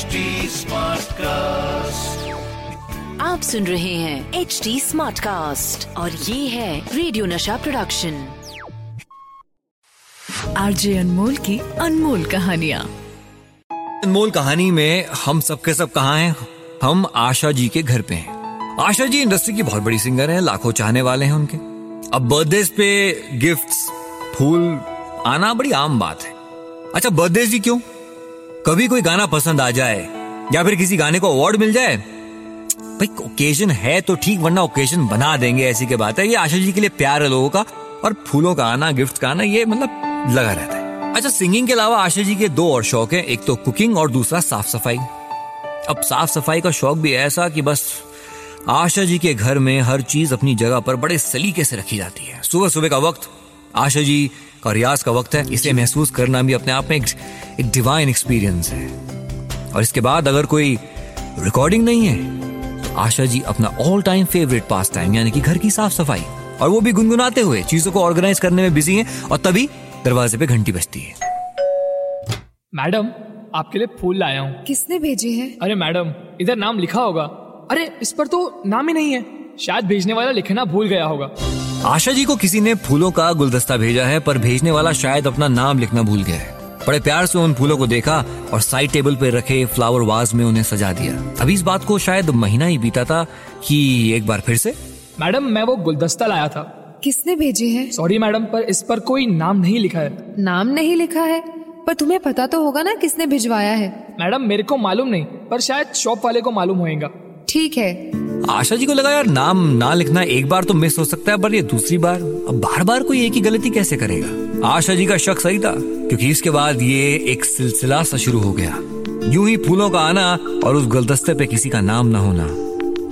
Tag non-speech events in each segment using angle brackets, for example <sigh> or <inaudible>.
HD Smartcast. आप सुन रहे हैं एच डी स्मार्ट कास्ट और ये है रेडियो नशा प्रोडक्शन आरजे अनमोल की अनमोल कहानिया। अनमोल कहानी में हम सब के सब कहा हैं? हम आशा जी के घर पे हैं। आशा जी इंडस्ट्री की बहुत बड़ी सिंगर हैं लाखों चाहने वाले हैं उनके। अब बर्थडे पे गिफ्ट्स फूल आना बड़ी आम बात है। अच्छा बर्थडे जी क्यों? कभी कोई गाना पसंद आ जाए, या फिर किसी गाने को अवार्ड मिल जाए, भाई ओकेजन है तो ठीक, वरना ओकेजन बना देंगे, ऐसी के बात है। ये आशा जी के लिए प्यार है लोगों का, और फूलों का आना गिफ्ट का आना, ये मतलब लगा रहता है। अच्छा सिंगिंग के अलावा आशा जी के दो और शौक हैं, एक तो कुकिंग और दूसरा साफ़ सफ़ाई अब साफ़ सफ़ाई का शौक भी ऐसा कि बस आशा जी के घर में हर चीज़ अपनी जगह पर बड़े सलीके से रखी जाती है। सुबह सुबह का वक्त, आशा जी का रियाज का वक्त है इसे महसूस करना भी अपने आप में एक, एक डिवाइन एक्सपीरियंस है। और इसके बाद अगर कोई रिकॉर्डिंग नहीं है तो आशा जी अपना all time favourite pastime यानी कि घर की साफ़ सफ़ाई और वो भी गुनगुनाते हुए चीज़ों को ऑर्गेनाइज करने में बिज़ी हैं और तभी दरवाजे पे घंटी बजती है। मैडम आपके लिए फूल लाया हूँ। किसने भेजे हैं? अरे मैडम इधर नाम लिखा होगा। अरे इस पर तो नाम ही नहीं है। शायद भेजने वाला लिखना भूल गया होगा। आशा जी को किसी ने फूलों का गुलदस्ता भेजा है पर भेजने वाला शायद अपना नाम लिखना भूल गया है। बड़े प्यार से उन फूलों को देखा और साइड टेबल पे रखे फ्लावर वाज में उन्हें सजा दिया। अभी इस बात को शायद महीना ही बीता था कि एक बार फिर से। मैडम मैं वो गुलदस्ता लाया था। किसने भेजे हैं? सॉरी मैडम पर इस पर कोई नाम नहीं लिखा है। नाम नहीं लिखा है? पर तुम्हें पता तो होगा ना किसने भिजवाया है। मैडम मेरे को मालूम नहीं पर शायद शॉप वाले को मालूम होएगा। ठीक है आशा जी को लगा यार नाम ना लिखना एक बार तो मिस हो सकता है, पर ये दूसरी बार। अब बार बार कोई एक ही गलती कैसे करेगा? आशा जी का शक सही था, क्योंकि इसके बाद ये एक सिलसिला सा शुरू हो गया। यूँ ही फूलों का आना और उस गुलदस्ते पे किसी का नाम ना होना।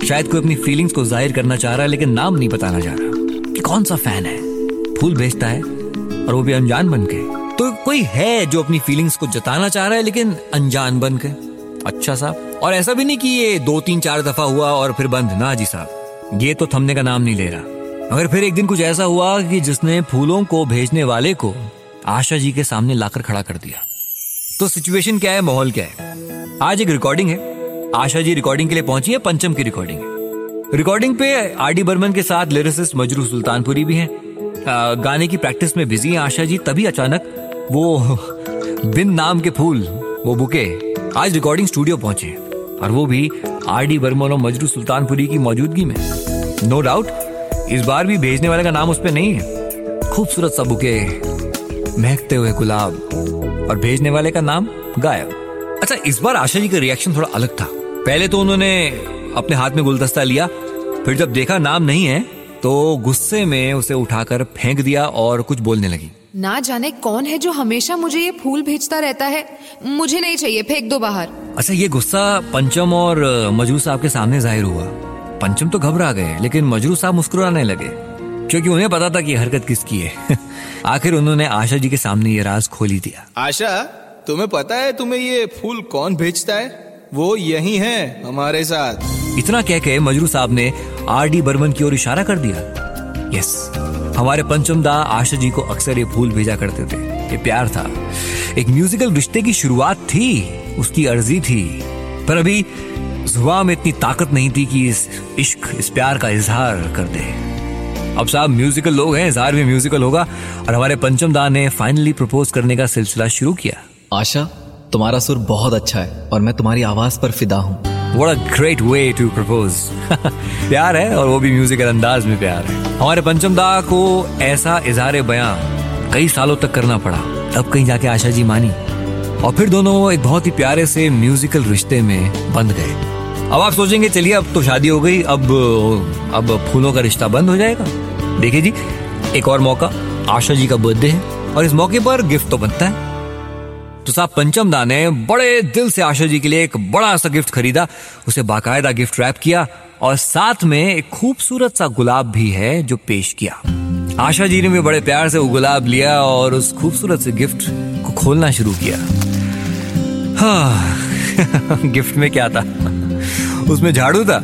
शायद कोई अपनी फीलिंग्स को ज़ाहिर करना चाह रहा है लेकिन नाम नहीं बताना चाह रहा। कि कौन सा फ़ैन है? फूल भेजता है, और वो भी अनजान बन के। तो कोई है जो अपनी फीलिंग्स को जताना चाह रहा है, लेकिन अनजान बन के? अच्छा साहब। और ऐसा भी नहीं कि ये दो तीन चार दफ़ा हुआ और फिर बंद। ना जी साहब। ये तो थमने का नाम नहीं ले रहा। मगर फिर एक दिन कुछ ऐसा हुआ कि जिसने फूलों को भेजने वाले को आशा जी के सामने लाकर खड़ा कर दिया। तो सिचुएशन क्या है, माहौल क्या है? आज एक रिकॉर्डिंग है। आशा जी रिकॉर्डिंग के लिए पहुँची है, पंचम की रिकॉर्डिंग रिकॉर्डिंग पे आर डी बर्मन के साथ लिरिसिस्ट मजरू सुल्तानपुरी भी हैं। गाने की प्रैक्टिस में बिज़ी हैं आशा जी, तभी अचानक वो <laughs> बिन नाम के फूल, वो बुके आज रिकॉर्डिंग स्टूडियो पहुँचे और वो भी आर डी बर्मन और मजरू सुल्तानपुरी की मौजूदगी में। नो डाउट इस बार भी भेजने वाले का नाम उस पर नहीं है। खूबसूरत सा बुके, महकते हुए गुलाब और भेजने वाले का नाम गायब। अच्छा इस बार आशा जी का रिएक्शन थोड़ा अलग था। पहले तो उन्होंने अपने हाथ में गुलदस्ता लिया, फिर जब देखा नाम नहीं है तो गुस्से में उसे उठाकर फेंक दिया और कुछ बोलने लगी। ना जाने कौन है जो हमेशा मुझे ये फूल भेजता रहता है। मुझे नहीं चाहिए फेंक दो बाहर। अच्छा ये गुस्सा पंचम और मजरू साहब के सामने ज़ाहिर हुआ। पंचम तो घबरा गए लेकिन मजरू साहब मुस्कुराने लगे क्योंकि उन्हें पता था कि हरकत किसकी है। <laughs> आखिर उन्होंने आशा जी के सामने ये राज खोली दिया। आशा तुम्हें पता है तुम्हें ये फूल कौन भेजता है? वो यही है हमारे साथ। इतना कह के मजरू साहब ने आर डी बर्मन की ओर इशारा कर दिया। यस। हमारे पंचम दा आशा जी को अक्सर ये फूल भेजा करते थे। ये प्यार था। एक म्यूजिकल रिश्ते की शुरुआत थी, उसकी अर्जी थी। पर अभी जुबा में इतनी ताकत नहीं थी कि इस इश्क, इस प्यार का इजहार कर दे। अब साहब म्यूजिकल लोग हैं, इजहार भी म्यूजिकल होगा। और हमारे पंचम दा ने फाइनली प्रपोज करने का सिलसिला शुरू किया। आशा, तुम्हारा सुर बहुत अच्छा है और मैं तुम्हारी आवाज़ पर फिदा हूँ। What a great way to propose. <laughs> प्यार है और वो भी म्यूजिकल अंदाज में प्यार है। हमारे पंचम दा को ऐसा इजहार बयां कई सालों तक करना पड़ा। तब कहीं जाके आशा जी मानी। और फिर दोनों एक बहुत ही प्यारे से म्यूजिकल रिश्ते में बंध गए। अब आप सोचेंगे, चलिए अब तो शादी हो गई, अब अब फूलों का रिश्ता बंद हो जाएगा। देखिए जी, एक और मौका, आशा जी का बर्थडे है। और इस मौके पर गिफ्ट तो बनता है। तो साहब पंचम दा ने बड़े दिल से आशा जी के लिए एक बड़ा सा गिफ्ट खरीदा। उसे बाकायदा गिफ्ट रैप किया और साथ में एक खूबसूरत सा गुलाब भी है जो पेश किया। आशा जी ने भी बड़े प्यार से वो गुलाब लिया और उस खूबसूरत से गिफ्ट को खोलना शुरू किया। हाँ <laughs> गिफ्ट में क्या था? उसमें झाड़ू था।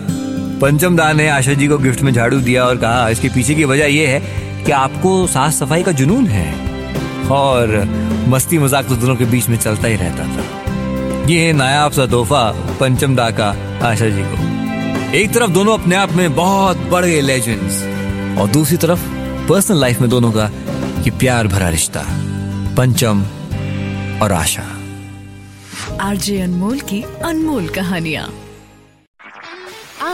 पंचम दा ने आशा जी को गिफ्ट में झाड़ू दिया और कहा, इसके पीछे की वजह यह है कि आपको साफ़ सफ़ाई का जुनून है। और मस्ती मज़ाक तो दोनों के बीच में चलता ही रहता था। ये है नायाब सा तोहफा पंचम दा का आशा जी को। एक तरफ़ दोनों अपने आप में बहुत बड़े लेजेंड्स और दूसरी तरफ़ पर्सनल लाइफ में दोनों का ये प्यार भरा रिश्ता, पंचम और आशा। आरजे अनमोल की अनमोल कहानियाँ।